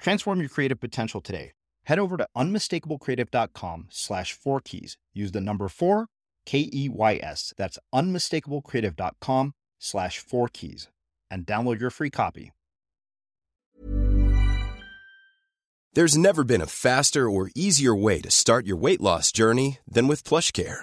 Transform your creative potential today. Head over to unmistakablecreative.com slash four keys. Use the number four, K E Y S. That's unmistakablecreative.com slash four keys and download your free copy. There's never been a faster or easier way to start your weight loss journey than with PlushCare.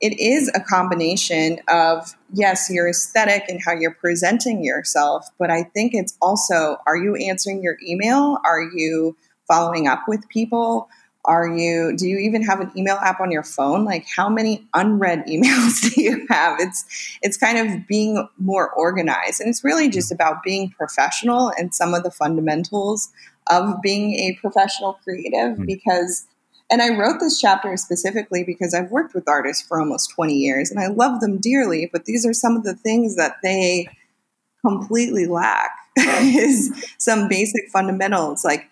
it is a combination of, yes, your aesthetic and how you're presenting yourself, but I think it's also are you answering your email? Are you following up with people? Are you do you even have an email app on your phone? Like how many unread emails do you have? It's it's kind of being more organized and it's really just about being professional and some of the fundamentals of being a professional creative mm-hmm. because and I wrote this chapter specifically because I've worked with artists for almost 20 years and I love them dearly, but these are some of the things that they completely lack is some basic fundamentals like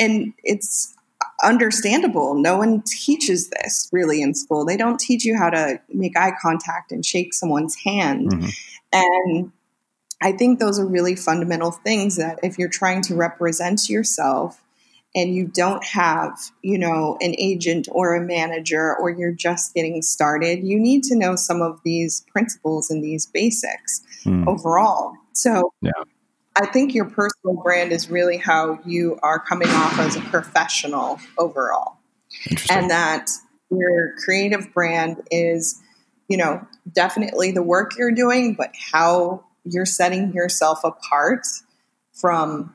and it's understandable. No one teaches this really in school. They don't teach you how to make eye contact and shake someone's hand. Mm-hmm. And I think those are really fundamental things that if you're trying to represent yourself and you don't have, you know, an agent or a manager or you're just getting started, you need to know some of these principles and these basics mm. overall. So, yeah. I think your personal brand is really how you are coming off as a professional overall. And that your creative brand is, you know, definitely the work you're doing, but how you're setting yourself apart from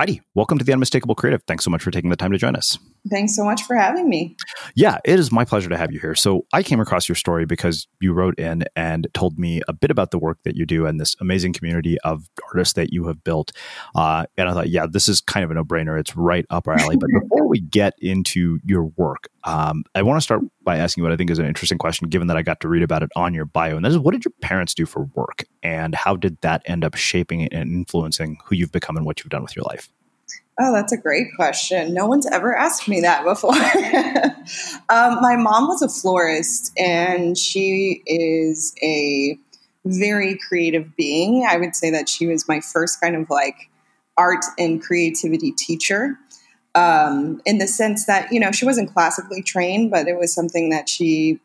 Heidi, welcome to the Unmistakable Creative. Thanks so much for taking the time to join us. Thanks so much for having me. Yeah, it is my pleasure to have you here. So, I came across your story because you wrote in and told me a bit about the work that you do and this amazing community of artists that you have built. Uh, and I thought, yeah, this is kind of a no brainer. It's right up our alley. But before we get into your work, um, I want to start by asking what I think is an interesting question, given that I got to read about it on your bio. And that is, what did your parents do for work? And how did that end up shaping and influencing who you've become and what you've done with your life? Oh, that's a great question. No one's ever asked me that before. um, my mom was a florist, and she is a very creative being. I would say that she was my first kind of like art and creativity teacher. Um, in the sense that, you know, she wasn't classically trained, but it was something that she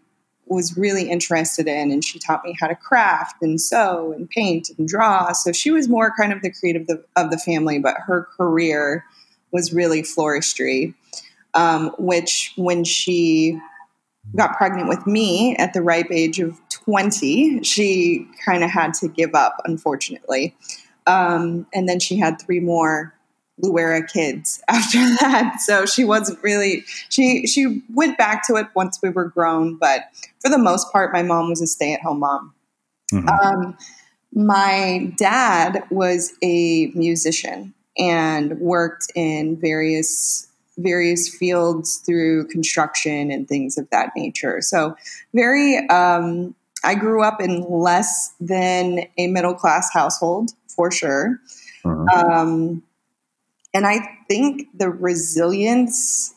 was really interested in and she taught me how to craft and sew and paint and draw. So she was more kind of the creative of the family but her career was really floristry um, which when she got pregnant with me at the ripe age of 20 she kind of had to give up unfortunately. Um, and then she had three more Luerra kids after that. So she wasn't really she she went back to it once we were grown, but for the most part, my mom was a stay at home mom. Mm-hmm. Um, my dad was a musician and worked in various various fields through construction and things of that nature. So very um, I grew up in less than a middle class household for sure. Mm-hmm. Um, and I think the resilience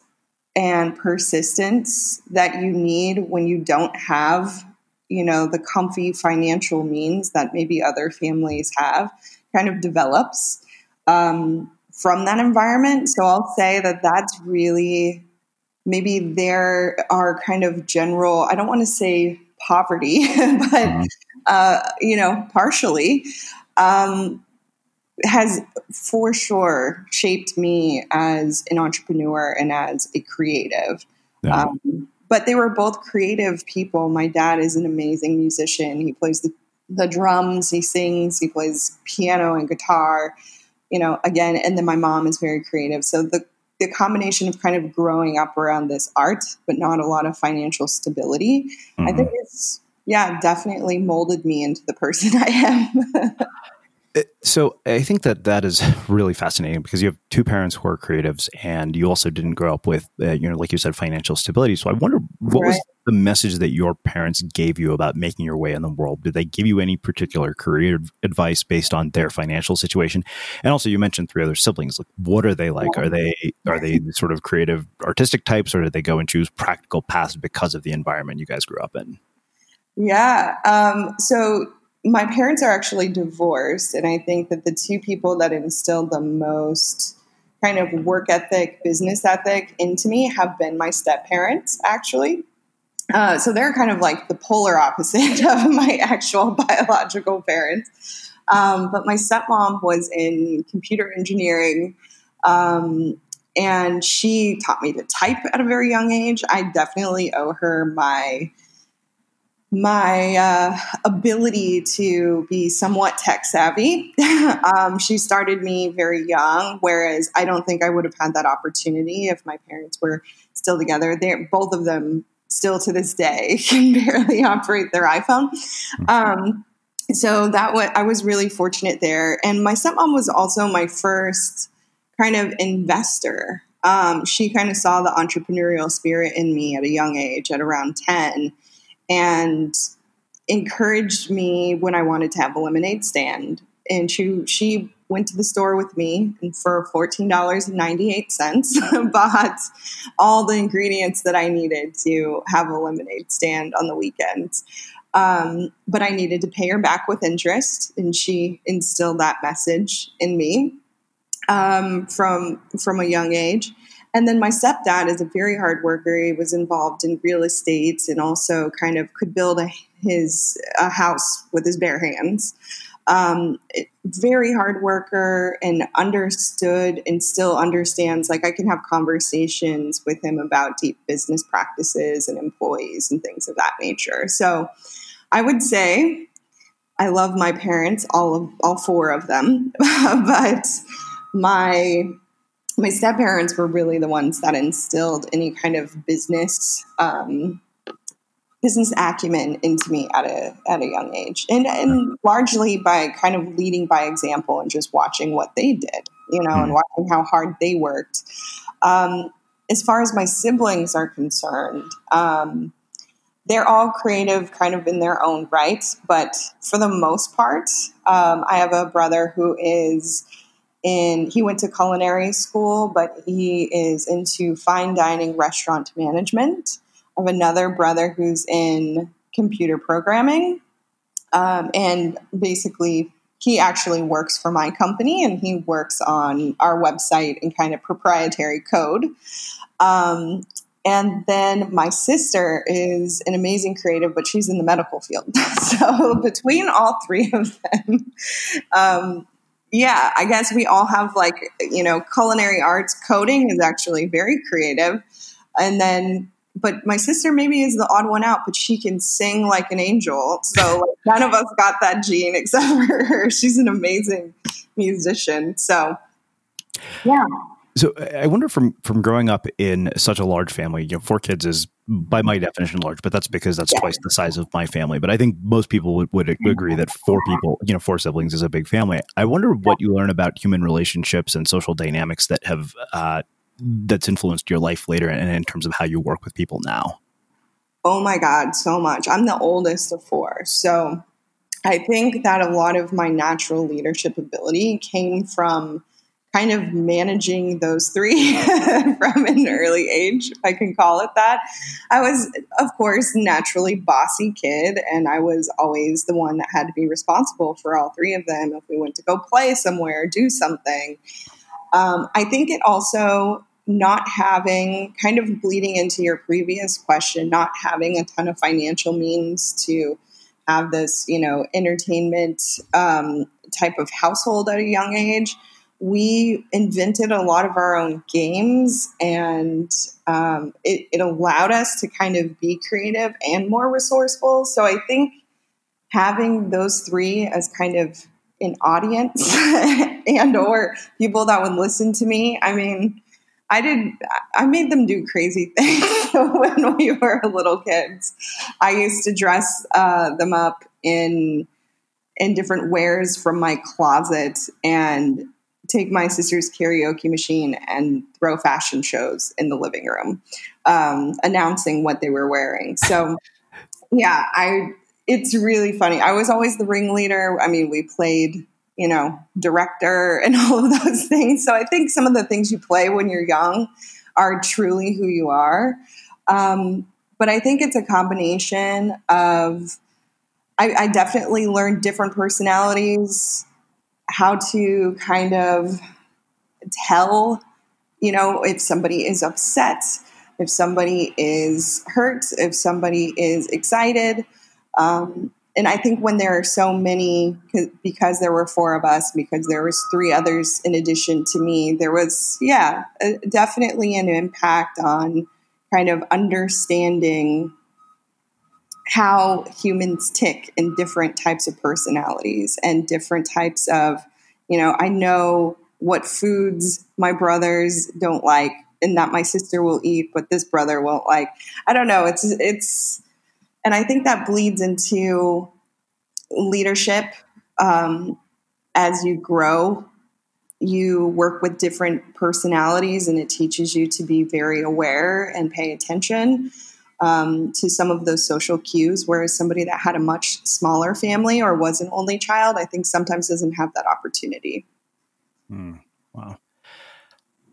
and persistence that you need when you don't have, you know, the comfy financial means that maybe other families have kind of develops um, from that environment. So I'll say that that's really maybe there are kind of general, I don't want to say poverty, but, mm-hmm. uh, you know, partially. Um, has for sure shaped me as an entrepreneur and as a creative. Yeah. Um, but they were both creative people. My dad is an amazing musician. He plays the, the drums, he sings, he plays piano and guitar, you know, again, and then my mom is very creative. So the, the combination of kind of growing up around this art, but not a lot of financial stability, mm-hmm. I think it's, yeah, definitely molded me into the person I am. So I think that that is really fascinating because you have two parents who are creatives, and you also didn't grow up with, uh, you know, like you said, financial stability. So I wonder what right. was the message that your parents gave you about making your way in the world? Did they give you any particular career advice based on their financial situation? And also, you mentioned three other siblings. Like, what are they like? Are they are they sort of creative, artistic types, or did they go and choose practical paths because of the environment you guys grew up in? Yeah. Um, so my parents are actually divorced, and I think that the two people that instilled the most kind of work ethic, business ethic into me have been my step parents, actually. Uh, so they're kind of like the polar opposite of my actual biological parents. Um, but my stepmom was in computer engineering. Um, and she taught me to type at a very young age. I definitely owe her my my uh, ability to be somewhat tech savvy. um, she started me very young, whereas I don't think I would have had that opportunity if my parents were still together. They're both of them still to this day can barely operate their iPhone. Um, so that was I was really fortunate there, and my stepmom was also my first kind of investor. Um, she kind of saw the entrepreneurial spirit in me at a young age, at around ten and encouraged me when I wanted to have a lemonade stand. And she she went to the store with me and for fourteen dollars and ninety eight cents bought all the ingredients that I needed to have a lemonade stand on the weekends. Um, but I needed to pay her back with interest, and she instilled that message in me um, from from a young age. And then my stepdad is a very hard worker. He was involved in real estate and also kind of could build a, his a house with his bare hands. Um, very hard worker and understood and still understands. Like I can have conversations with him about deep business practices and employees and things of that nature. So I would say I love my parents, all of all four of them, but my my step parents were really the ones that instilled any kind of business um, business acumen into me at a at a young age, and and largely by kind of leading by example and just watching what they did, you know, and hmm. watching how hard they worked. Um, as far as my siblings are concerned, um, they're all creative, kind of in their own right, but for the most part, um, I have a brother who is in he went to culinary school, but he is into fine dining restaurant management. I have another brother who's in computer programming, um, and basically he actually works for my company and he works on our website and kind of proprietary code. Um, and then my sister is an amazing creative, but she's in the medical field. so between all three of them, um, yeah, I guess we all have like, you know, culinary arts coding is actually very creative. And then, but my sister maybe is the odd one out, but she can sing like an angel. So like, none of us got that gene except for her. She's an amazing musician. So, yeah. So I wonder from from growing up in such a large family, you know, four kids is by my definition large, but that's because that's yeah. twice the size of my family. But I think most people would, would agree that four people, you know, four siblings is a big family. I wonder what you learn about human relationships and social dynamics that have uh, that's influenced your life later, and in terms of how you work with people now. Oh my God, so much. I'm the oldest of four, so I think that a lot of my natural leadership ability came from kind of managing those three from an early age, if I can call it that. I was, of course, naturally bossy kid, and I was always the one that had to be responsible for all three of them if we went to go play somewhere, do something. Um, I think it also not having kind of bleeding into your previous question, not having a ton of financial means to have this, you know, entertainment um, type of household at a young age we invented a lot of our own games and um, it, it, allowed us to kind of be creative and more resourceful. So i think having those three as kind of an audience and or people that would listen to me i mean i did i made them do crazy things when we were little kids. I used to dress uh, them up in in different wares from my closet and take my sister's karaoke machine and throw fashion shows in the living room, um, announcing what they were wearing. So, yeah, I it's really funny. I was always the ringleader. I mean, we played, you know, director and all of those things. So I think some of the things you play when you're young are truly who you are. Um, but I think it's a combination of. I, I definitely learned different personalities how to kind of tell, you know, if somebody is upset. if somebody is hurt, if somebody is excited. Um, and I think when there are so many, because there were four of us, because there was three others in addition to me, there was, yeah, definitely an impact on kind of understanding how humans tick in different types of personalities and different types of, you know, I know what foods my brothers don't like and that my sister will eat, but this brother won't like. I don't know. It's, it's, and I think that bleeds into leadership um, as you grow. You work with different personalities, and it teaches you to be very aware and pay attention um, to some of those social cues. Whereas somebody that had a much smaller family or was an only child, I think sometimes doesn't have that opportunity. Mm, wow.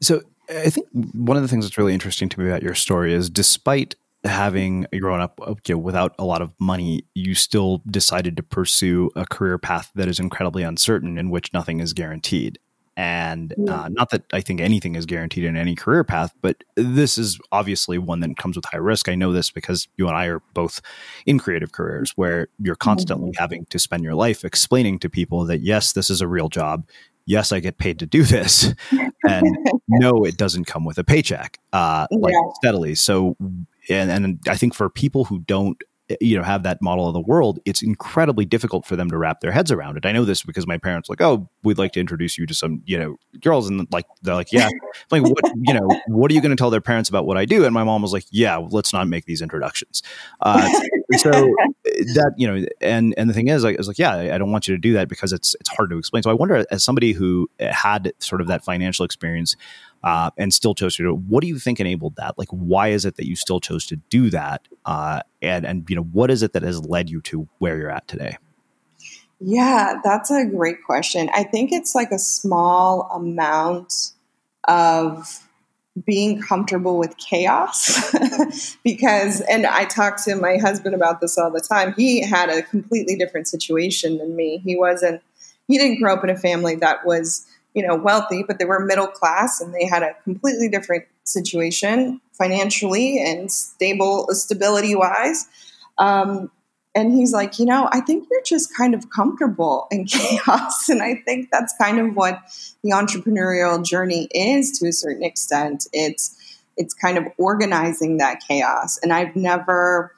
So I think one of the things that's really interesting to me about your story is despite having grown up you know, without a lot of money, you still decided to pursue a career path that is incredibly uncertain in which nothing is guaranteed. And uh, not that I think anything is guaranteed in any career path, but this is obviously one that comes with high risk. I know this because you and I are both in creative careers where you're constantly mm-hmm. having to spend your life explaining to people that, yes, this is a real job. Yes, I get paid to do this. And no, it doesn't come with a paycheck, uh, like yeah. steadily. So, and, and I think for people who don't you know have that model of the world it's incredibly difficult for them to wrap their heads around it. I know this because my parents like oh we'd like to introduce you to some you know girls and like they're like yeah. Like what you know what are you going to tell their parents about what i do? And my mom was like yeah let's not make these introductions. Uh, so that you know and and the thing is i was like yeah I, I don't want you to do that because it's it's hard to explain. So i wonder as somebody who had sort of that financial experience uh, and still chose to do it. What do you think enabled that? Like, why is it that you still chose to do that? Uh, and and you know, what is it that has led you to where you're at today? Yeah, that's a great question. I think it's like a small amount of being comfortable with chaos because and I talk to my husband about this all the time. He had a completely different situation than me. He wasn't he didn't grow up in a family that was you know, wealthy, but they were middle class and they had a completely different situation financially and stable stability wise. Um, and he's like, you know, I think you're just kind of comfortable in chaos. And I think that's kind of what the entrepreneurial journey is to a certain extent. It's it's kind of organizing that chaos. And I've never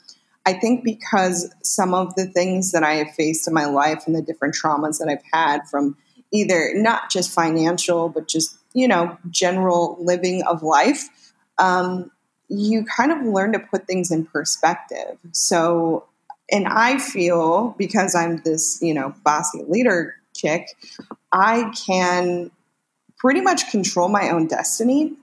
I think because some of the things that I have faced in my life and the different traumas that I've had from either not just financial, but just, you know, general living of life, um, you kind of learn to put things in perspective. So, and I feel because I'm this, you know, bossy leader chick, I can pretty much control my own destiny.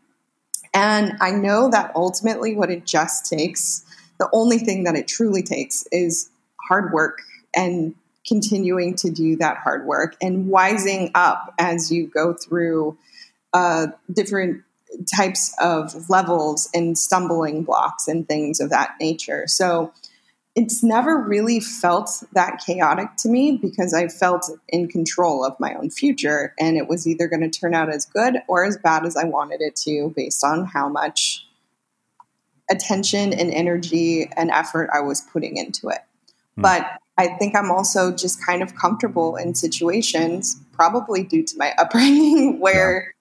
And I know that ultimately what it just takes, the only thing that it truly takes is hard work and continuing to do that hard work and wising up as you go through uh, different types of levels and stumbling blocks and things of that nature. So it's never really felt that chaotic to me because I felt in control of my own future and it was either going to turn out as good or as bad as I wanted it to based on how much attention and energy and effort I was putting into it. Mm. But I think I'm also just kind of comfortable in situations, probably due to my upbringing, where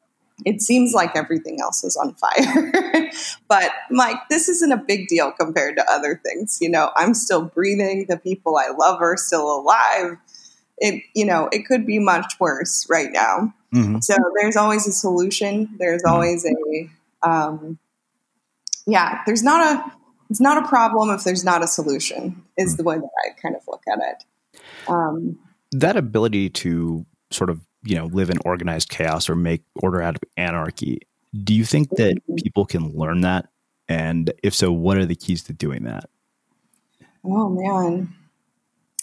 yeah. it seems like everything else is on fire. but Mike, this isn't a big deal compared to other things. You know, I'm still breathing. The people I love are still alive. It, you know, it could be much worse right now. Mm-hmm. So there's always a solution. There's mm-hmm. always a, um, yeah, there's not a, it's not a problem if there's not a solution is the way that I kind of look at it. Um, that ability to sort of you know live in organized chaos or make order out of anarchy. Do you think that mm-hmm. people can learn that? And if so, what are the keys to doing that? Oh man,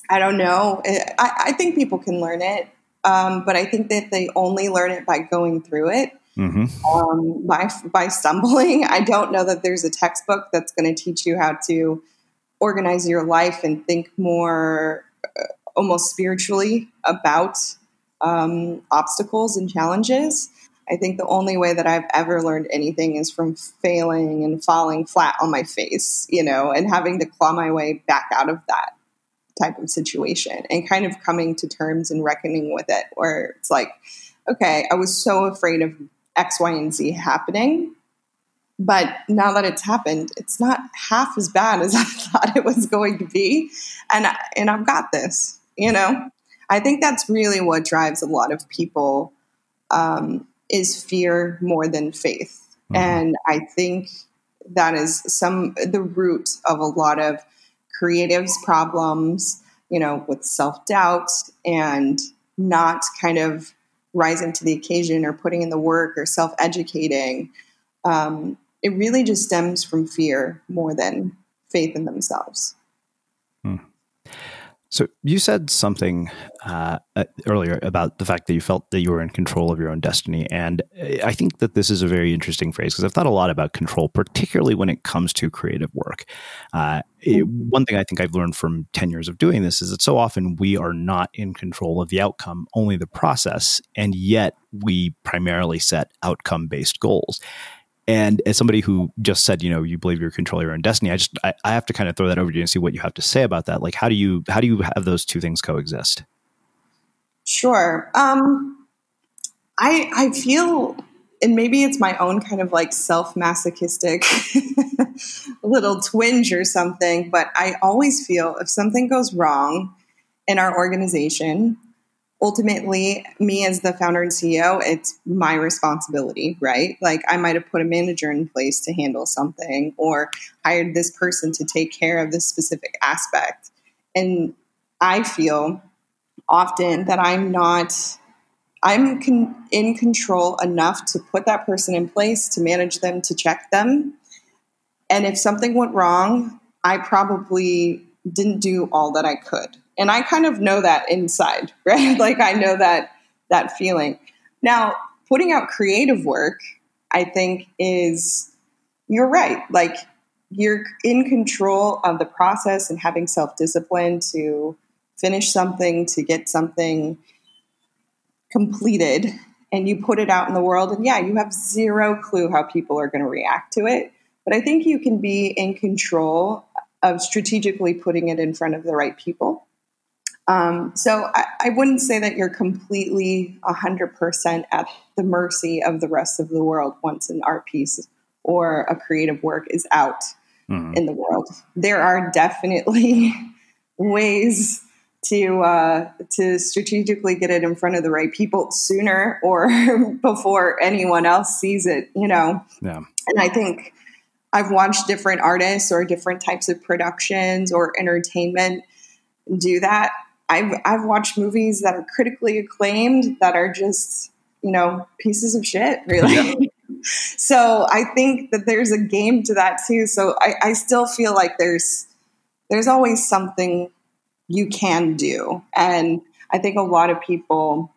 I don't know. I, I think people can learn it, um, but I think that they only learn it by going through it mm-hmm. um, by by stumbling. I don't know that there's a textbook that's going to teach you how to organize your life and think more uh, almost spiritually about um, obstacles and challenges. I think the only way that I've ever learned anything is from failing and falling flat on my face, you know, and having to claw my way back out of that type of situation and kind of coming to terms and reckoning with it, where it's like, okay, I was so afraid of X, Y, and Z happening. But now that it's happened, it's not half as bad as I thought it was going to be. And, and I've got this, you know? I think that's really what drives a lot of people um, is fear more than faith. Mm-hmm. And I think that is some the root of a lot of creatives problems, you know, with self-doubt and not kind of rising to the occasion or putting in the work or self-educating. Um, it really just stems from fear more than faith in themselves. Hmm. So you said something uh, uh, earlier about the fact that you felt that you were in control of your own destiny, and I think that this is a very interesting phrase because I've thought a lot about control, particularly when it comes to creative work. Uh, it, one thing I think I've learned from ten years of doing this is that so often we are not in control of the outcome, only the process, and yet we primarily set outcome-based goals. And as somebody who just said, you know, you believe you're controlling your own destiny, I just I, I, have to kind of throw that over to you and see what you have to say about that. Like, how do you how do you have those two things coexist? Sure. Um, I I feel, and maybe it's my own kind of like self masochistic little twinge or something, but I always feel if something goes wrong in our organization, ultimately me as the founder and ceo it's my responsibility right? Like i might have put a manager in place to handle something or hired this person to take care of this specific aspect. And i feel often that i'm not i'm con- in control enough to put that person in place to manage them to check them. And if something went wrong i probably didn't do all that i could and I kind of know that inside, right? like I know that that feeling. Now, putting out creative work, I think is you're right. Like you're in control of the process and having self-discipline to finish something, to get something completed and you put it out in the world and yeah, you have zero clue how people are going to react to it. But I think you can be in control of strategically putting it in front of the right people um, so I, I, wouldn't say that you're completely 100% at the mercy of the rest of the world once an art piece or a creative work is out mm-hmm. in the world. There are definitely ways to uh, to strategically get it in front of the right people sooner or before anyone else sees it. You know, yeah. And I think I've watched different artists or different types of productions or entertainment do that I've I've watched movies that are critically acclaimed that are just you know pieces of shit, really. Yeah. so I think that there's a game to that too. So I, I still feel like there's there's always something you can do, and I think a lot of people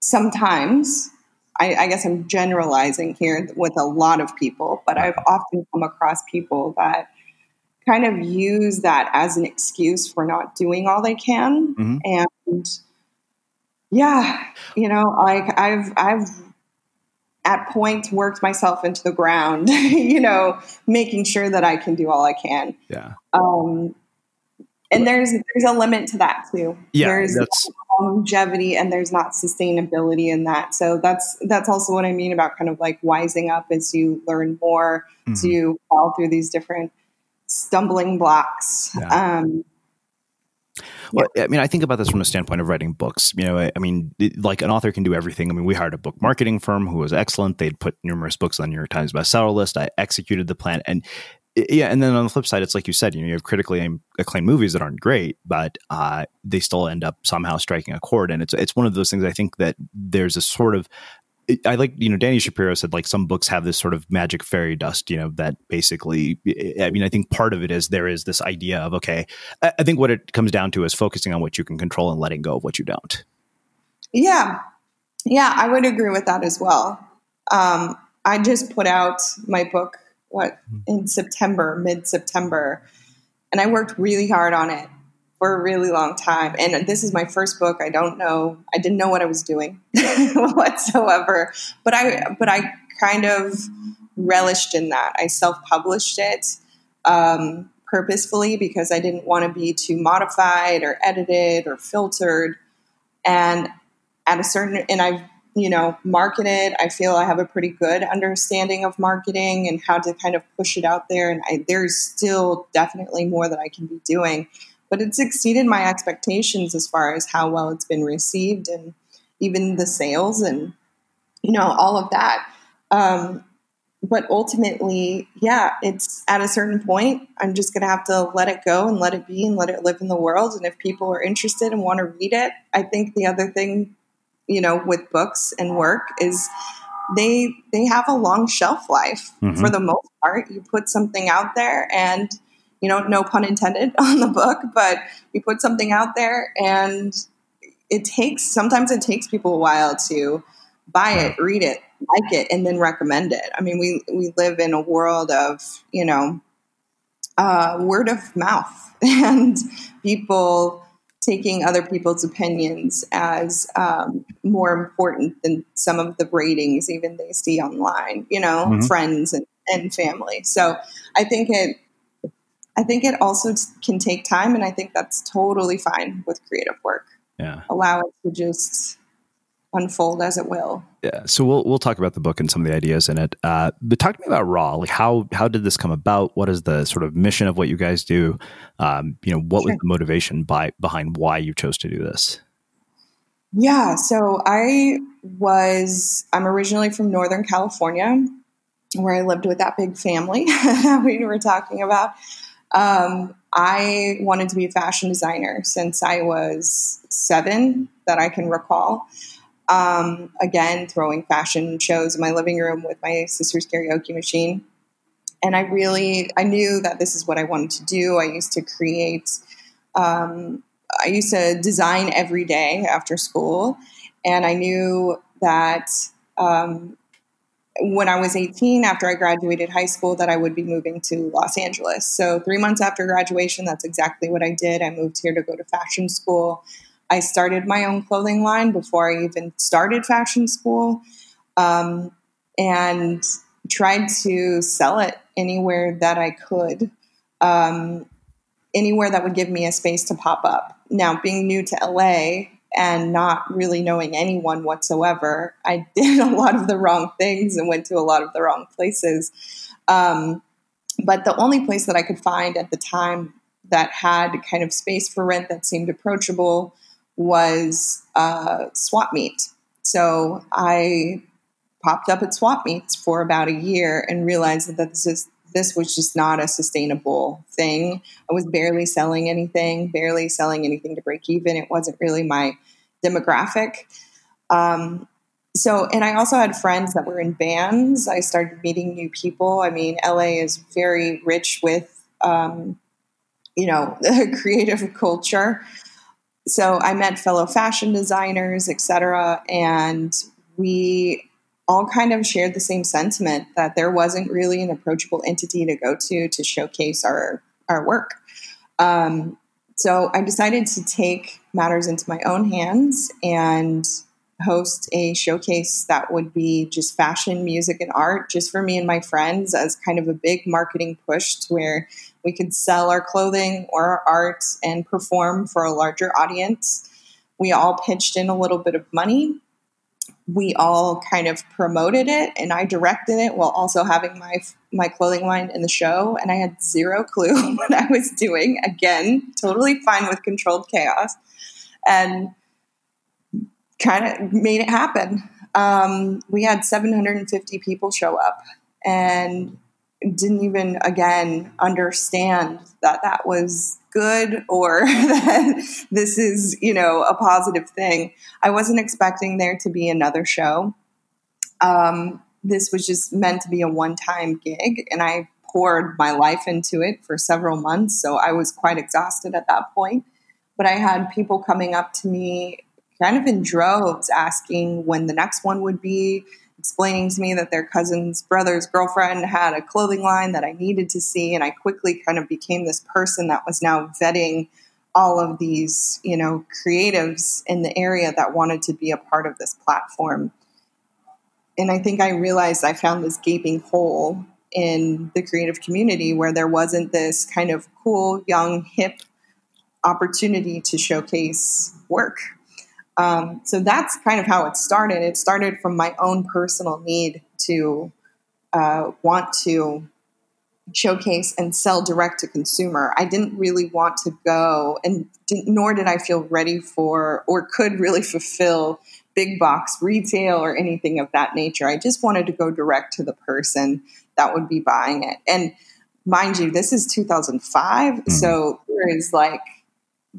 sometimes. I, I guess I'm generalizing here with a lot of people, but I've often come across people that kind of use that as an excuse for not doing all they can. Mm-hmm. And yeah, you know, like I've, I've, at points worked myself into the ground, you know, making sure that I can do all I can. Yeah. Um, and there's there's a limit to that too. Yeah, there's longevity and there's not sustainability in that. So that's that's also what I mean about kind of like wising up as you learn more, mm-hmm. as you fall through these different stumbling blocks. Yeah. Um, well, I mean, I think about this from a standpoint of writing books. You know, I, I mean, it, like an author can do everything. I mean, we hired a book marketing firm who was excellent. They'd put numerous books on New York Times bestseller list. I executed the plan, and yeah. And then on the flip side, it's like you said, you know, you have critically acclaimed movies that aren't great, but uh, they still end up somehow striking a chord. And it's it's one of those things. I think that there's a sort of I like, you know, Dani Shapiro said like some books have this sort of magic fairy dust, you know, that basically, I mean, I think part of it is there is this idea of, okay, I think what it comes down to is focusing on what you can control and letting go of what you don't. Yeah. Yeah, I would agree with that as well. Um, I just put out my book, what, mm-hmm. in September, mid September, and I worked really hard on it. For a really long time. And this is my first book. I don't know. I didn't know what I was doing whatsoever. But I but I kind of relished in that. I self-published it um, purposefully because I didn't want to be too modified or edited or filtered. And at a certain and I've you know marketed. I feel I have a pretty good understanding of marketing and how to kind of push it out there. And I, there's still definitely more that I can be doing but it's exceeded my expectations as far as how well it's been received and even the sales and you know all of that. Um, but ultimately yeah it's at a certain point i'm just going to have to let it go and let it be and let it live in the world. And if people are interested and want to read it i think the other thing you know with books and work is they they have a long shelf life. Mm-hmm. for the most part you put something out there and you know, no pun intended on the book, but you put something out there and it takes, sometimes it takes people a while to buy it, read it, like it, and then recommend it. I mean, we, we live in a world of, you know, uh, word of mouth and people taking other people's opinions as um, more important than some of the ratings even they see online, you know, mm-hmm. friends and, and family. So I think it I think it also can take time, and I think that's totally fine with creative work. Yeah, allow it to just unfold as it will. Yeah. So we'll we'll talk about the book and some of the ideas in it. Uh, but talk to me about RAW. Like how how did this come about? What is the sort of mission of what you guys do? Um, you know, what sure. was the motivation by behind why you chose to do this? Yeah. So I was I'm originally from Northern California, where I lived with that big family that we were talking about. Um, I wanted to be a fashion designer since I was seven, that I can recall. Um, again, throwing fashion shows in my living room with my sister's karaoke machine. And I really, I knew that this is what I wanted to do. I used to create, um, I used to design every day after school. And I knew that um, when I was 18, after I graduated high school, that I would be moving to Los Angeles. So, three months after graduation, that's exactly what I did. I moved here to go to fashion school. I started my own clothing line before I even started fashion school um, and tried to sell it anywhere that I could, um, anywhere that would give me a space to pop up. Now, being new to LA, and not really knowing anyone whatsoever, I did a lot of the wrong things and went to a lot of the wrong places. Um, but the only place that I could find at the time that had kind of space for rent that seemed approachable was uh, swap meet. So I popped up at swap meets for about a year and realized that this is this was just not a sustainable thing. I was barely selling anything, barely selling anything to break even. It wasn't really my demographic. Um, so, and I also had friends that were in bands. I started meeting new people. I mean, LA is very rich with, um, you know, the creative culture. So I met fellow fashion designers, etc., and we all kind of shared the same sentiment that there wasn't really an approachable entity to go to to showcase our our work. Um, so I decided to take matters into my own hands and host a showcase that would be just fashion, music, and art just for me and my friends as kind of a big marketing push to where we could sell our clothing or our art and perform for a larger audience. We all pitched in a little bit of money we all kind of promoted it and I directed it while also having my my clothing line in the show. And I had zero clue what I was doing. Again totally fine with controlled chaos. And kind of made it happen. Um, we had 750 people show up and didn't even again understand that that was good or that this is, you know, a positive thing. I wasn't expecting there to be another show. Um, this was just meant to be a one time gig, and I poured my life into it for several months. So I was quite exhausted at that point. But I had people coming up to me kind of in droves asking when the next one would be explaining to me that their cousin's brother's girlfriend had a clothing line that I needed to see. And I quickly kind of became this person that was now vetting all of these, you know, creatives in the area that wanted to be a part of this platform. And I think I realized I found this gaping hole in the creative community where there wasn't this kind of cool, young, hip opportunity to showcase work. Um, so that's kind of how it started. It started from my own personal need to uh, want to showcase and sell direct to consumer. I didn't really want to go, and nor did I feel ready for or could really fulfill big box retail or anything of that nature. I just wanted to go direct to the person that would be buying it. And mind you, this is 2005, mm-hmm. so there is like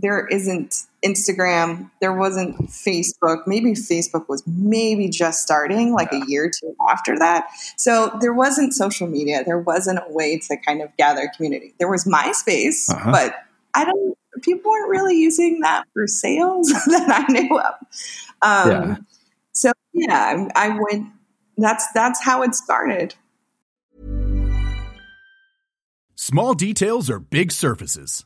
there isn't Instagram, there wasn't Facebook. Maybe Facebook was maybe just starting like yeah. a year or two after that. So there wasn't social media. There wasn't a way to kind of gather community. There was MySpace, uh-huh. but I don't, people weren't really using that for sales that I knew of. Um, yeah. So yeah, I went, that's, that's how it started. Small details are big surfaces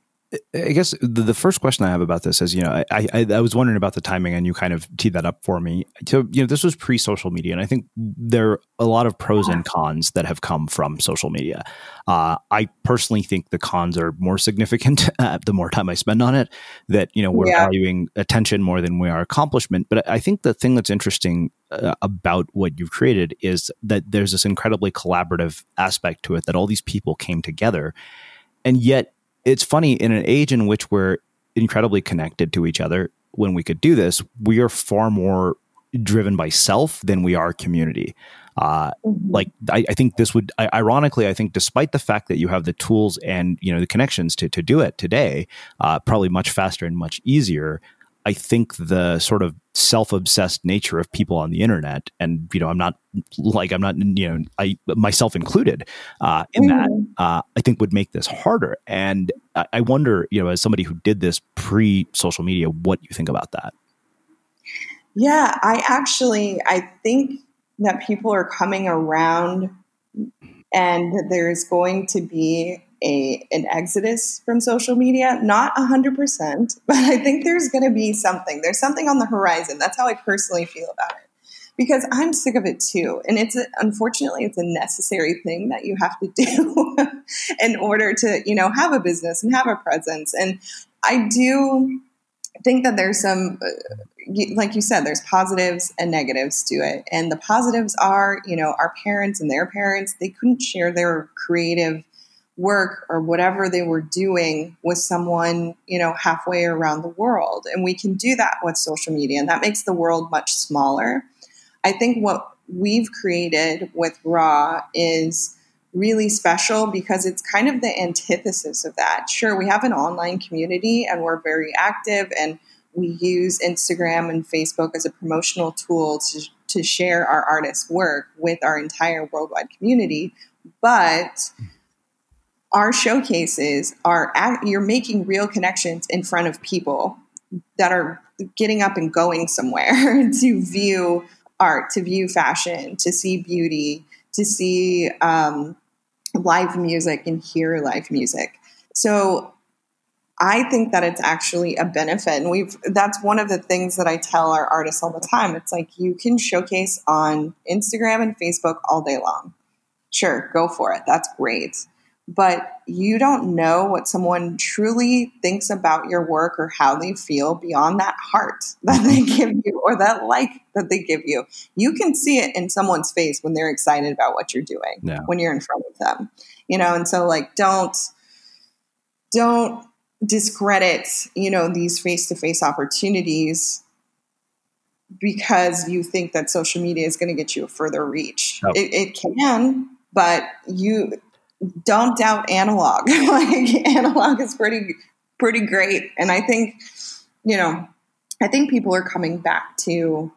I guess the, first question I have about this is, you know, I, I, I was wondering about the timing, and you kind of teed that up for me. So, you know, this was pre-social media, and I think there are a lot of pros and cons that have come from social media. Uh, I personally think the cons are more significant uh, the more time I spend on it. That you know we're yeah. valuing attention more than we are accomplishment. But I think the thing that's interesting uh, about what you've created is that there's this incredibly collaborative aspect to it. That all these people came together, and yet it's funny in an age in which we're incredibly connected to each other when we could do this we are far more driven by self than we are community. Uh, mm-hmm. Like I, I, think this would, I, ironically, I think despite the fact that you have the tools and you know the connections to to do it today, uh, probably much faster and much easier. I think the sort of self-obsessed nature of people on the internet, and you know, I'm not like I'm not you know, I myself included uh, in mm-hmm. that, uh, I think would make this harder. And I, I wonder, you know, as somebody who did this pre-social media, what you think about that? Yeah, I actually I think that people are coming around and there's going to be a an exodus from social media? Not 100% but i think there's going to be something. There's something on the horizon. That's how i personally feel about it. Because i'm sick of it too and it's a, unfortunately it's a necessary thing that you have to do in order to you know have a business and have a presence. And i do think that there's some uh, like you said, there's positives and negatives to it. And the positives are, you know, our parents and their parents, they couldn't share their creative work or whatever they were doing with someone, you know, halfway around the world. And we can do that with social media, and that makes the world much smaller. I think what we've created with RAW is really special because it's kind of the antithesis of that. Sure, we have an online community and we're very active and we use Instagram and Facebook as a promotional tool to, to share our artists' work with our entire worldwide community. But our showcases are you're making real connections in front of people that are getting up and going somewhere to view art, to view fashion, to see beauty, to see um, live music and hear live music. So I think that it's actually a benefit. And we've that's one of the things that I tell our artists all the time. It's like you can showcase on Instagram and Facebook all day long. Sure, go for it. That's great. But you don't know what someone truly thinks about your work or how they feel beyond that heart that they mm-hmm. give you or that like that they give you. You can see it in someone's face when they're excited about what you're doing yeah. when you're in front of them. You know, and so like don't don't discredit you know these face-to-face opportunities because you think that social media is going to get you a further reach oh. it, it, can but you don't doubt analog like analog is pretty pretty great and i think you know i think people are coming back to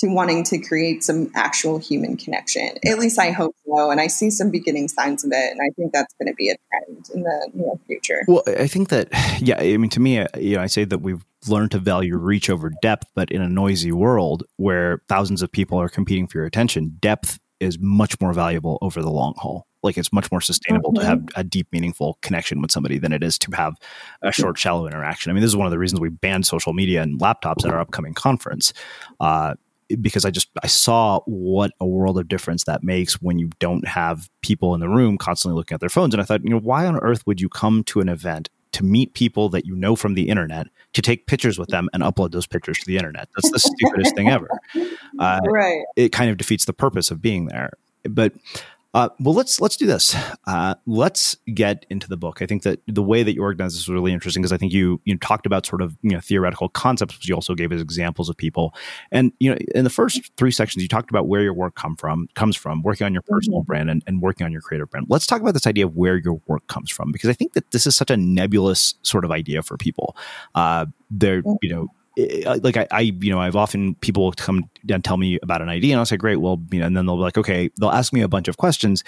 to wanting to create some actual human connection. At least I hope so. And I see some beginning signs of it. And I think that's going to be a trend in the near future. Well, I think that, yeah, I mean, to me, uh, you know, I say that we've learned to value reach over depth, but in a noisy world where thousands of people are competing for your attention, depth is much more valuable over the long haul. Like it's much more sustainable mm-hmm. to have a deep, meaningful connection with somebody than it is to have a short, shallow interaction. I mean, this is one of the reasons we banned social media and laptops at our upcoming conference. Uh, because I just I saw what a world of difference that makes when you don't have people in the room constantly looking at their phones. And I thought, you know, why on earth would you come to an event to meet people that you know from the internet to take pictures with them and upload those pictures to the internet? That's the stupidest thing ever. Uh, right. It kind of defeats the purpose of being there. But uh, well, let's let's do this. Uh, let's get into the book. I think that the way that you organized this was really interesting because I think you you talked about sort of you know theoretical concepts, but you also gave us examples of people. And you know, in the first three sections, you talked about where your work come from comes from, working on your personal mm-hmm. brand and, and working on your creative brand. Let's talk about this idea of where your work comes from because I think that this is such a nebulous sort of idea for people. Uh, they're mm-hmm. you know like I, I, you know, I've often people come and tell me about an idea, and I'll say, "Great, well, you know," and then they'll be like, "Okay," they'll ask me a bunch of questions,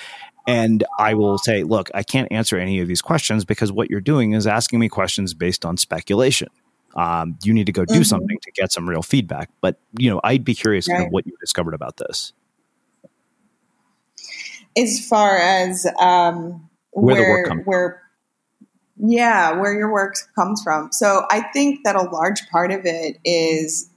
and I will say, "Look, I can't answer any of these questions because what you're doing is asking me questions based on speculation. Um, you need to go do mm-hmm. something to get some real feedback." But you know, I'd be curious right. kind of what you discovered about this. As far as um, where, where, where yeah, where your work comes from. So I think that a large part of it is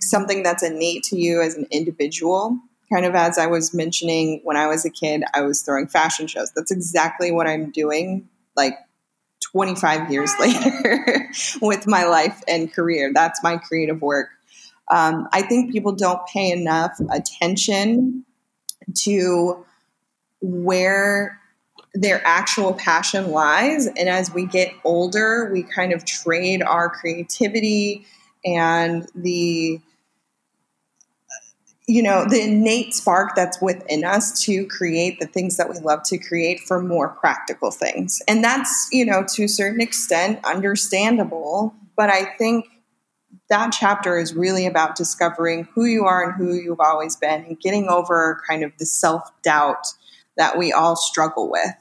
something that's innate to you as an individual. Kind of as I was mentioning when I was a kid, I was throwing fashion shows. That's exactly what I'm doing like 25 years later with my life and career. That's my creative work. Um, I think people don't pay enough attention to where their actual passion lies. And as we get older, we kind of trade our creativity and the you know, the innate spark that's within us to create the things that we love to create for more practical things. And that's, you know, to a certain extent understandable. But I think that chapter is really about discovering who you are and who you've always been and getting over kind of the self doubt that we all struggle with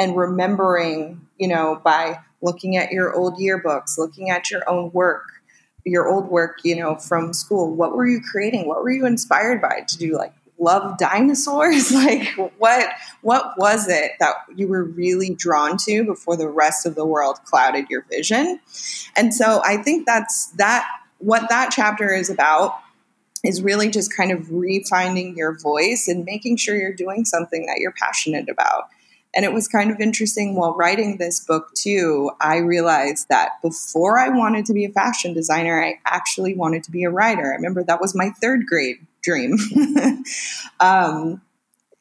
and remembering, you know, by looking at your old yearbooks, looking at your own work, your old work, you know, from school. What were you creating? What were you inspired by? Did you like love dinosaurs? like what what was it that you were really drawn to before the rest of the world clouded your vision? And so I think that's that what that chapter is about is really just kind of refinding your voice and making sure you're doing something that you're passionate about. And it was kind of interesting while writing this book, too. I realized that before I wanted to be a fashion designer, I actually wanted to be a writer. I remember that was my third grade dream. um,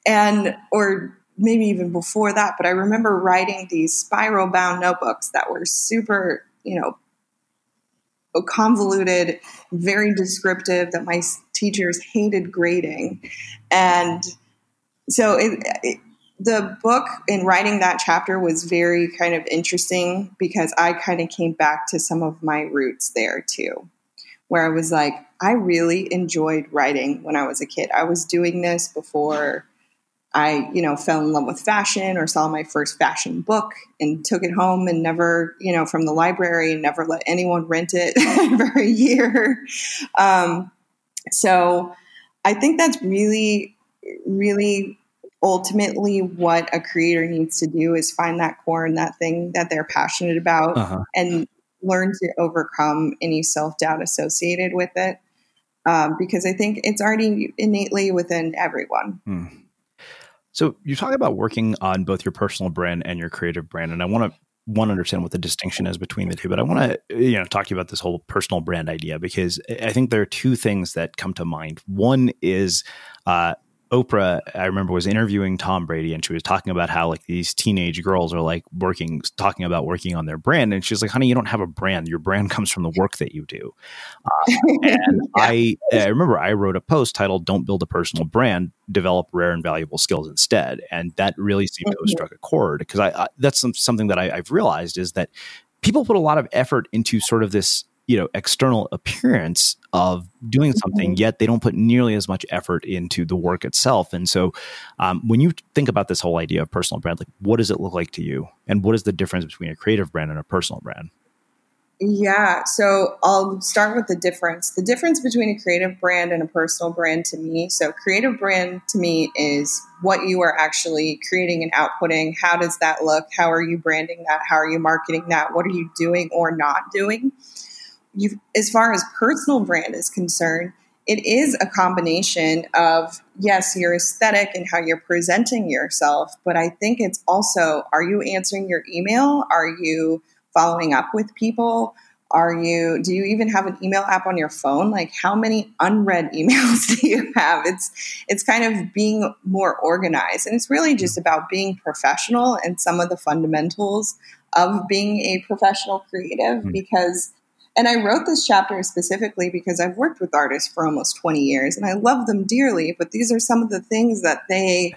and, or maybe even before that, but I remember writing these spiral bound notebooks that were super, you know, convoluted, very descriptive, that my teachers hated grading. And so it, it the book in writing that chapter was very kind of interesting because I kind of came back to some of my roots there too, where I was like, I really enjoyed writing when I was a kid. I was doing this before I, you know, fell in love with fashion or saw my first fashion book and took it home and never, you know, from the library and never let anyone rent it for a year. Um, so I think that's really, really ultimately what a creator needs to do is find that core and that thing that they're passionate about uh-huh. and learn to overcome any self-doubt associated with it um, because i think it's already innately within everyone hmm. so you talk about working on both your personal brand and your creative brand and i want to want to understand what the distinction is between the two but i want to you know talk to you about this whole personal brand idea because i think there are two things that come to mind one is uh, Oprah, I remember, was interviewing Tom Brady, and she was talking about how like these teenage girls are like working, talking about working on their brand, and she's like, "Honey, you don't have a brand. Your brand comes from the work that you do." Uh, and. I, I remember I wrote a post titled "Don't build a personal brand, develop rare and valuable skills instead," and that really seemed to have mm-hmm. struck a chord because I, I that's some, something that I, I've realized is that people put a lot of effort into sort of this you know external appearance of doing something mm-hmm. yet they don't put nearly as much effort into the work itself. And so um, when you think about this whole idea of personal brand like what does it look like to you? And what is the difference between a creative brand and a personal brand? Yeah so i'll start with the difference. The difference between a creative brand and a personal brand to me so creative brand to me is what you are actually creating and outputting. How does that look? How are you branding that? How are you marketing that? What are you doing or not doing you as far as personal brand is concerned, it is a combination of yes, your aesthetic and how you're presenting yourself, but I think it's also are you answering your email? Are you following up with people? Are you do you even have an email app on your phone? Like how many unread emails do you have? It's it's kind of being more organized and it's really just about being professional and some of the fundamentals of being a professional creative mm-hmm. because and I wrote this chapter specifically because I've worked with artists for almost 20 years and I love them dearly, but these are some of the things that they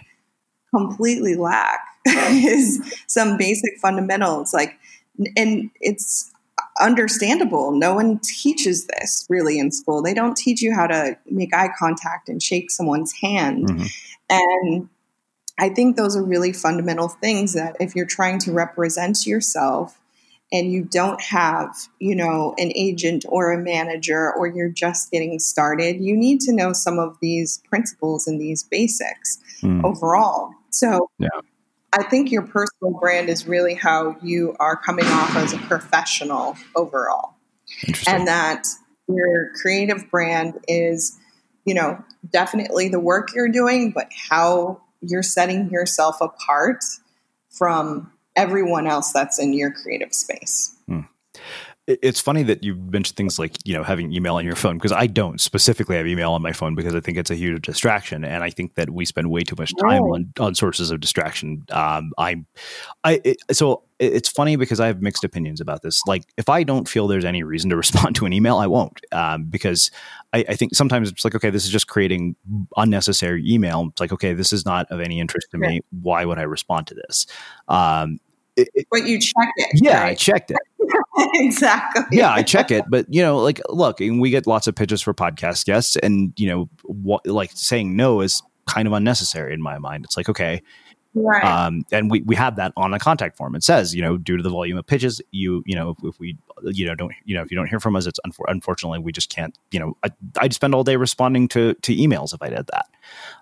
completely lack is some basic fundamentals like and it's understandable. No one teaches this really in school. They don't teach you how to make eye contact and shake someone's hand. Mm-hmm. And I think those are really fundamental things that if you're trying to represent yourself and you don't have, you know, an agent or a manager or you're just getting started, you need to know some of these principles and these basics mm. overall. So, yeah. I think your personal brand is really how you are coming off as a professional overall. And that your creative brand is, you know, definitely the work you're doing, but how you're setting yourself apart from everyone else that's in your creative space. Hmm. It's funny that you mentioned things like you know having email on your phone because I don't specifically have email on my phone because I think it's a huge distraction and I think that we spend way too much time Right. on, on sources of distraction. Um, I, I it, so it's funny because I have mixed opinions about this. Like if I don't feel there's any reason to respond to an email, I won't um, because I, I think sometimes it's like okay, this is just creating unnecessary email. It's like okay, this is not of any interest to me. Why would I respond to this? Um, it- it- But you check it. yeah, I checked it exactly. yeah, I check it, but you know, like, look, and we get lots of pitches for podcast guests, and you know, what like saying no is kind of unnecessary in my mind. It's like, okay, Right. um, and we we have that on a contact form. It says, you know, due to the volume of pitches, you you know, if, if we you know don't you know if you don't hear from us, it's unfor- unfortunately we just can't. You know, I, I'd spend all day responding to to emails if I did that.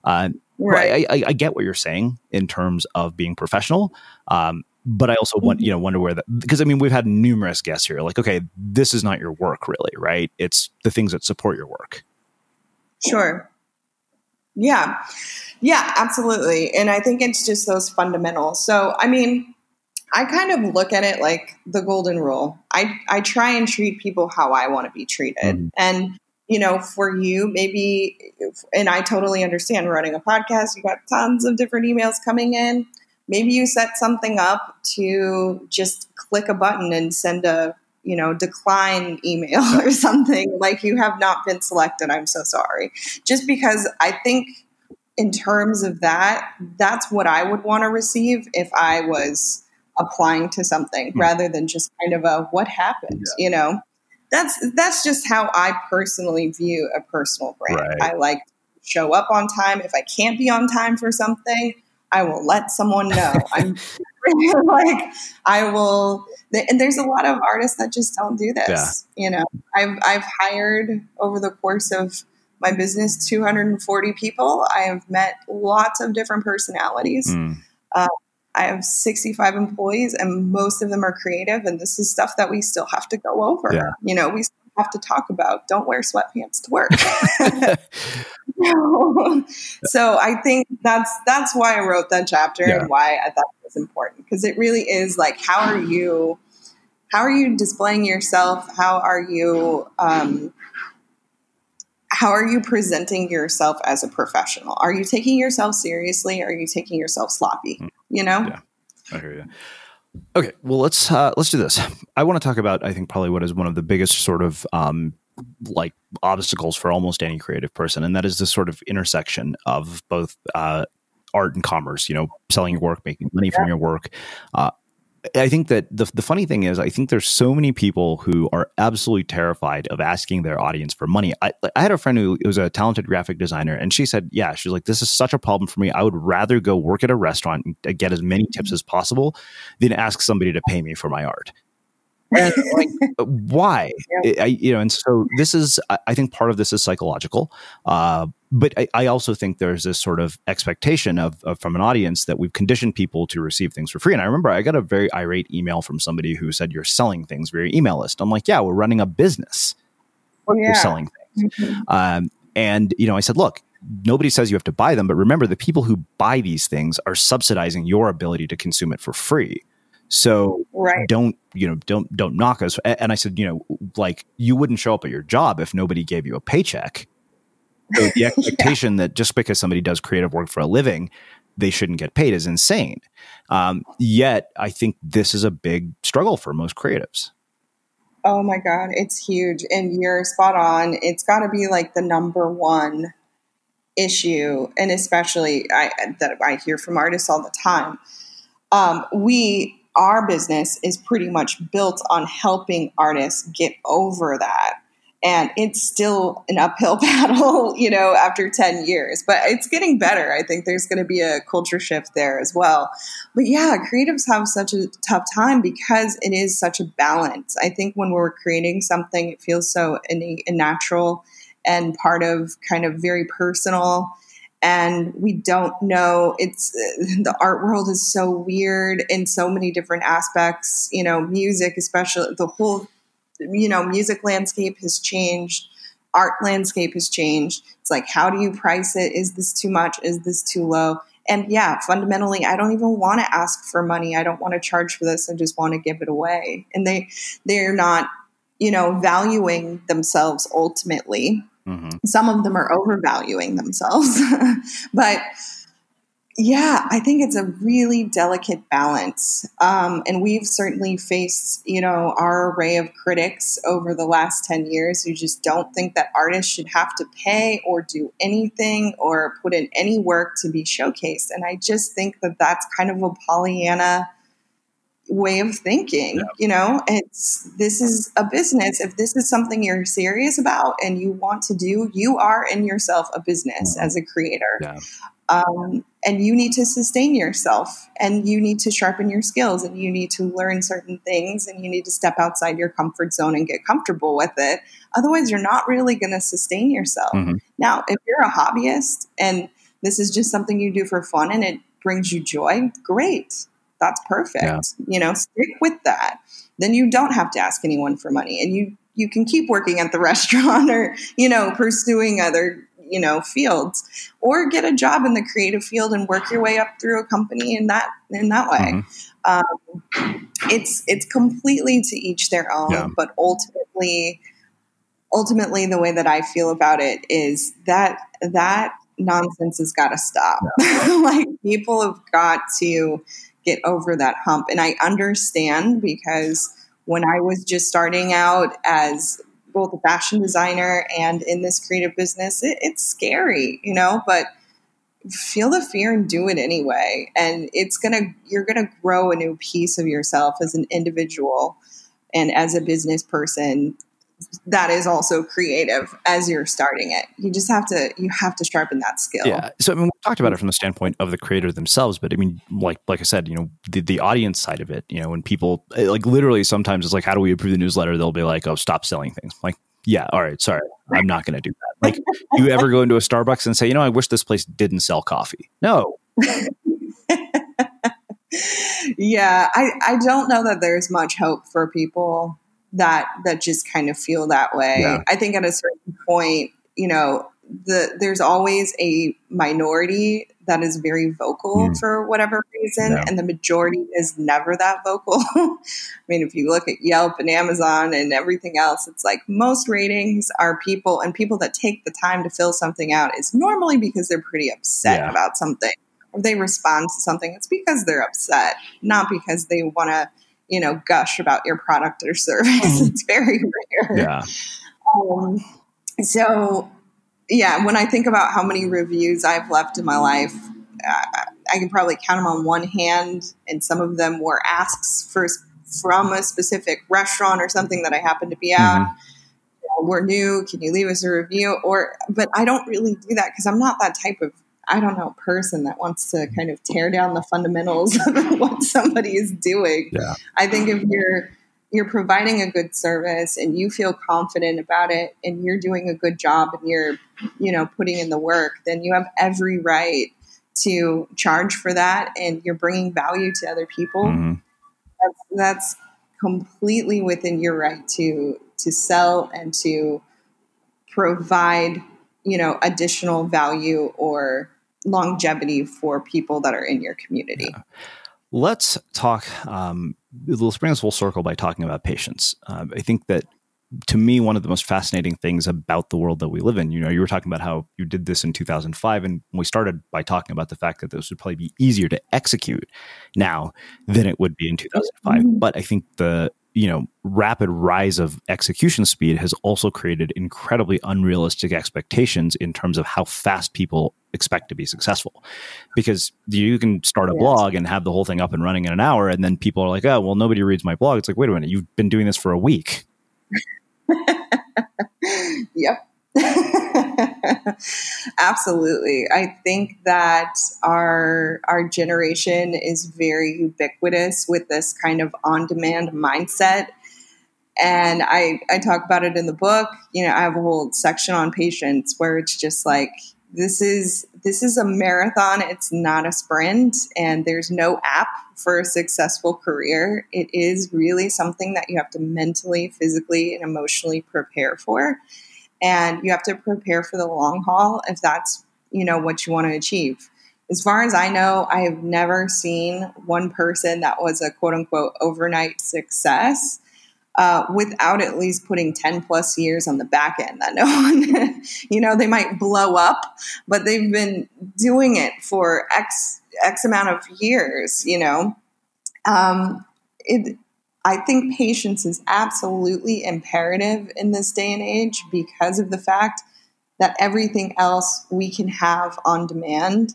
Uh, Right. I, I, I get what you're saying in terms of being professional. Um, but I also want, you mm-hmm. know, wonder where that, because I mean, we've had numerous guests here like, okay, this is not your work really, right? It's the things that support your work. Sure. Yeah. Yeah, absolutely. And I think it's just those fundamentals. So, I mean, I kind of look at it like the golden rule. I, I try and treat people how I want to be treated. Mm-hmm. And, you know, for you, maybe, and I totally understand running a podcast, you got tons of different emails coming in. Maybe you set something up to just click a button and send a, you know, decline email or something like you have not been selected. I'm so sorry. Just because I think in terms of that, that's what I would want to receive if I was applying to something hmm. rather than just kind of a what happened, you know. That's that's just how I personally view a personal brand. Right. I like show up on time. If I can't be on time for something, I will let someone know. I'm like I will and there's a lot of artists that just don't do this. You know, I've I've hired over the course of my business 240 people. I have met lots of different personalities. Mm. Uh, I have 65 employees, and most of them are creative. And this is stuff that we still have to go over. Yeah. You know, we have to talk about. Don't wear sweatpants to work. so I think that's that's why I wrote that chapter Yeah. and why I thought it was important because it really is like how are you how are you displaying yourself? How are you um, how are you presenting yourself as a professional? Are you taking yourself seriously? Are you taking yourself sloppy? You know? Yeah. I hear you. Okay, well let's uh, let's do this. I want to talk about I think probably what is one of the biggest sort of um, like obstacles for almost any creative person, and that is this sort of intersection of both uh, art and commerce. You know, selling your work, making money from your work. Uh, I think that the the funny thing is, I think there's so many people who are absolutely terrified of asking their audience for money. I, I had a friend who was a talented graphic designer, and she said, "Yeah, she's like, this is such a problem for me. I would rather go work at a restaurant and uh, get as many mm-hmm. tips as possible than ask somebody to pay me for my art." And like, uh, why? I, you know, and so this is, I- I think part of this is psychological, uh, but I, I also think there's this sort of expectation of, of from an audience that we've conditioned people to receive things for free. And I remember I got a very irate email from somebody who said, "You're selling things via your email list." I'm like, "Yeah, we're running a business. Oh, You're selling things." Um, and you know, I said, "Look." Nobody says you have to buy them, but remember the people who buy these things are subsidizing your ability to consume it for free. So Right. don't you know don't don't knock us. And I said, you know, like you wouldn't show up at your job if nobody gave you a paycheck. So the expectation that just because somebody does creative work for a living, they shouldn't get paid is insane. Um, yet I think this is a big struggle for most creatives. Oh my God, it's huge. And you're spot on. It's got to be like the number one issue. And especially I, that I hear from artists all the time. Um, we, our business is pretty much built on helping artists get over that. And it's still an uphill battle, you know, after 10 years, but it's getting better. I think there's going to be a culture shift there as well. But yeah, creatives have such a tough time because it is such a balance. I think when we're creating something, it feels so innate and natural and part of kind of very personal. And we don't know, it's the art world is so weird in so many different aspects, you know, music, especially the whole, you know, music landscape has changed art landscape has changed. It's like, how do you price it? Is this too much? Is this too low? And yeah, fundamentally, I don't even want to ask for money. I don't want to charge for this. I just want to give it away. And they they're not you know, valuing themselves ultimately. Mm-hmm. Some of them are overvaluing themselves, but yeah, I think it's a really delicate balance. Um, and we've certainly faced, you know, our array of critics over the last 10 years who just don't think that artists should have to pay or do anything or put in any work to be showcased. And I just think that that's kind of a Pollyanna way of thinking yeah. you know it's this is a business if this is something you're serious about and you want to do you are in yourself a business mm-hmm. as a creator yeah. um, and you need to sustain yourself and you need to sharpen your skills and you need to learn certain things and you need to step outside your comfort zone and get comfortable with it otherwise you're not really going to sustain yourself mm-hmm. now if you're a hobbyist and this is just something you do for fun and it brings you joy great that's perfect. Yeah. You know, stick with that. Then you don't have to ask anyone for money and you you can keep working at the restaurant or, you know, pursuing other, you know, fields or get a job in the creative field and work your way up through a company in that in that way. Mm-hmm. Um, it's it's completely to each their own, yeah. but ultimately ultimately the way that I feel about it is that that nonsense has got to stop. Yeah. like people have got to get over that hump. And I understand because when I was just starting out as both a fashion designer and in this creative business, it, it's scary, you know, but feel the fear and do it anyway. And it's going to, you're going to grow a new piece of yourself as an individual and as a business person that is also creative as you're starting it. You just have to you have to sharpen that skill. Yeah. So I mean, we talked about it from the standpoint of the creator themselves, but I mean, like like I said, you know, the, the audience side of it. You know, when people eh, like literally sometimes it's like, how do we approve the newsletter? They'll be like, oh, stop selling things. I'm like, yeah, all right, sorry, I'm not going to do that. Like, you ever go into a Starbucks and say, you know, I wish this place didn't sell coffee? No. yeah, I I don't know that there's much hope for people that that just kind of feel that way. Yeah. I think at a certain point, you know, the there's always a minority that is very vocal mm. for whatever reason, yeah. and the majority is never that vocal. I mean, if you look at Yelp and Amazon and everything else, it's like most ratings are people and people that take the time to fill something out is normally because they're pretty upset yeah. about something. Or they respond to something, it's because they're upset, not because they want to you know, gush about your product or service. Mm-hmm. It's very rare. Yeah. Um, so, yeah, when I think about how many reviews I've left in my life, uh, I can probably count them on one hand, and some of them were asks for from a specific restaurant or something that I happen to be at. Mm-hmm. we're new. Can you leave us a review? Or, but I don't really do that because I'm not that type of I don't know, person that wants to kind of tear down the fundamentals of what somebody is doing. Yeah. I think if you're you're providing a good service and you feel confident about it and you're doing a good job and you're you know putting in the work, then you have every right to charge for that and you're bringing value to other people. Mm-hmm. That's, that's completely within your right to to sell and to provide you know additional value or longevity for people that are in your community. Yeah. Let's talk. Um, let's bring us full circle by talking about patience. Uh, I think that to me, one of the most fascinating things about the world that we live in, you know, you were talking about how you did this in 2005, and we started by talking about the fact that this would probably be easier to execute now than it would be in 2005. Mm-hmm. But I think the you know rapid rise of execution speed has also created incredibly unrealistic expectations in terms of how fast people expect to be successful. Because you can start a blog and have the whole thing up and running in an hour and then people are like oh well nobody reads my blog. It's like wait a minute you've been doing this for a week. Yep Absolutely. I think that our our generation is very ubiquitous with this kind of on-demand mindset. And I, I talk about it in the book. You know, I have a whole section on patience where it's just like this is this is a marathon, it's not a sprint, and there's no app for a successful career. It is really something that you have to mentally, physically, and emotionally prepare for and you have to prepare for the long haul if that's you know what you want to achieve as far as i know i have never seen one person that was a quote unquote overnight success uh, without at least putting 10 plus years on the back end that no one, you know, they might blow up, but they've been doing it for X, X amount of years, you know. Um, it, I think patience is absolutely imperative in this day and age because of the fact that everything else we can have on demand.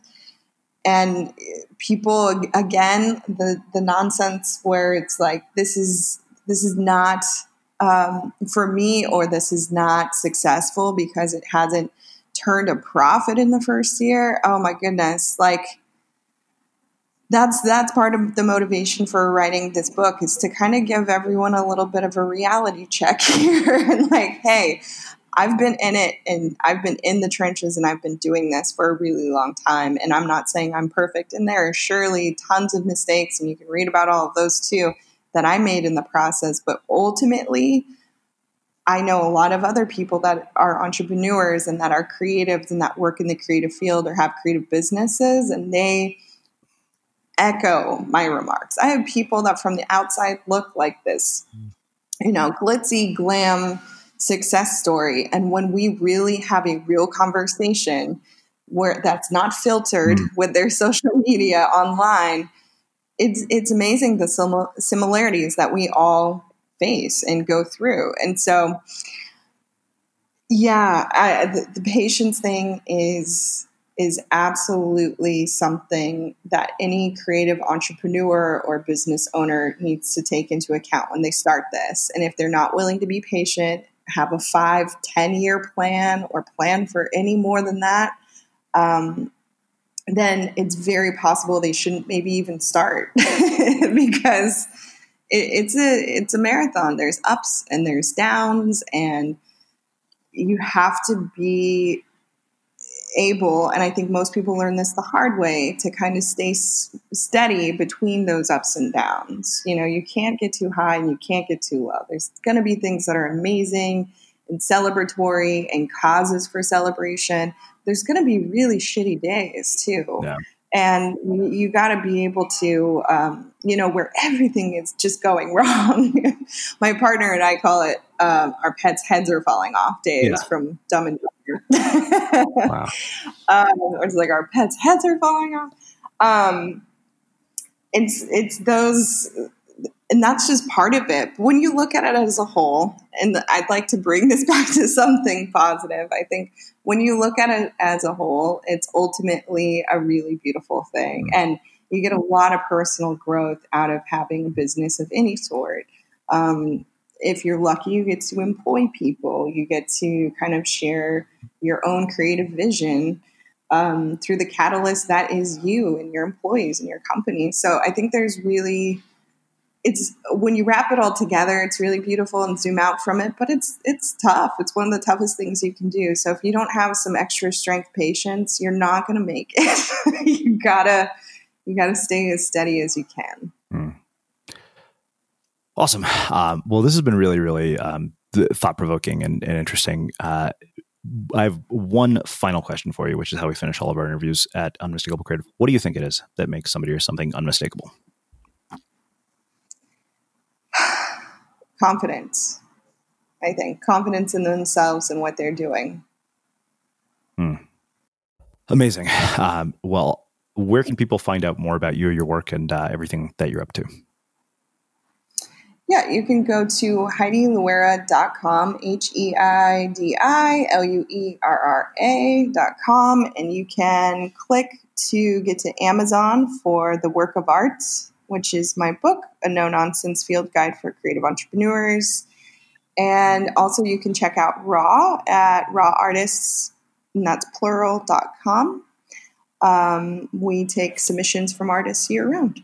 And people, again, the, the nonsense where it's like, this is, this is not um, for me, or this is not successful because it hasn't turned a profit in the first year. Oh my goodness. Like, that's that's part of the motivation for writing this book is to kind of give everyone a little bit of a reality check here and like hey i've been in it and i've been in the trenches and i've been doing this for a really long time. And i'm not saying i'm perfect and there are surely tons of mistakes and you can read about all of those too that i made in the process. But ultimately I know a lot of other people that are entrepreneurs and that are creatives and that work in the creative field or have creative businesses, and they echo my remarks. I have people that from the outside look like this, you know, glitzy, glam success story. And when we really have a real conversation where that's not filtered mm. with their social media online, it's it's amazing the sim- similarities that we all face and go through. And so, yeah, I, the, the patience thing is is absolutely something that any creative entrepreneur or business owner needs to take into account when they start this. And if they're not willing to be patient, have a five, 10 year plan or plan for any more than that, um, then it's very possible they shouldn't maybe even start because it, it's a it's a marathon. There's ups and there's downs, and you have to be able, and I think most people learn this the hard way, to kind of stay s- steady between those ups and downs. You know, you can't get too high and you can't get too low. There's going to be things that are amazing and celebratory and causes for celebration. There's going to be really shitty days too. Yeah and you, you got to be able to um, you know where everything is just going wrong my partner and i call it um, our pets heads are falling off days yeah. from dumb and wow. um, it's like our pets heads are falling off um, it's it's those and that's just part of it. But When you look at it as a whole, and I'd like to bring this back to something positive, I think when you look at it as a whole, it's ultimately a really beautiful thing. Mm-hmm. And you get a lot of personal growth out of having a business of any sort. Um, if you're lucky, you get to employ people, you get to kind of share your own creative vision. Um, through the catalyst that is you and your employees and your company. So I think there's really it's when you wrap it all together, it's really beautiful and zoom out from it, but it's it's tough. It's one of the toughest things you can do. So if you don't have some extra strength patience, you're not going to make it. you gotta you gotta stay as steady as you can. Mm. Awesome. Um, well, this has been really, really um, thought provoking and, and, interesting. Uh, I have one final question for you, which is how we finish all of our interviews at Unmistakable Creative. What do you think it is that makes somebody or something unmistakable? confidence. I think confidence in themselves and what they're doing. Hmm. Amazing. Um, well, where can people find out more about you, your work, and uh, everything that you're up to? Yeah, you can go to HeidiLuerra.com, H E I D I L U E R R A.com, and you can click to get to Amazon for the work of art which is my book, A No Nonsense Field Guide for Creative Entrepreneurs. And also, you can check out RAW at Raw Artists, and that's plural.com. Um, we take submissions from artists year round.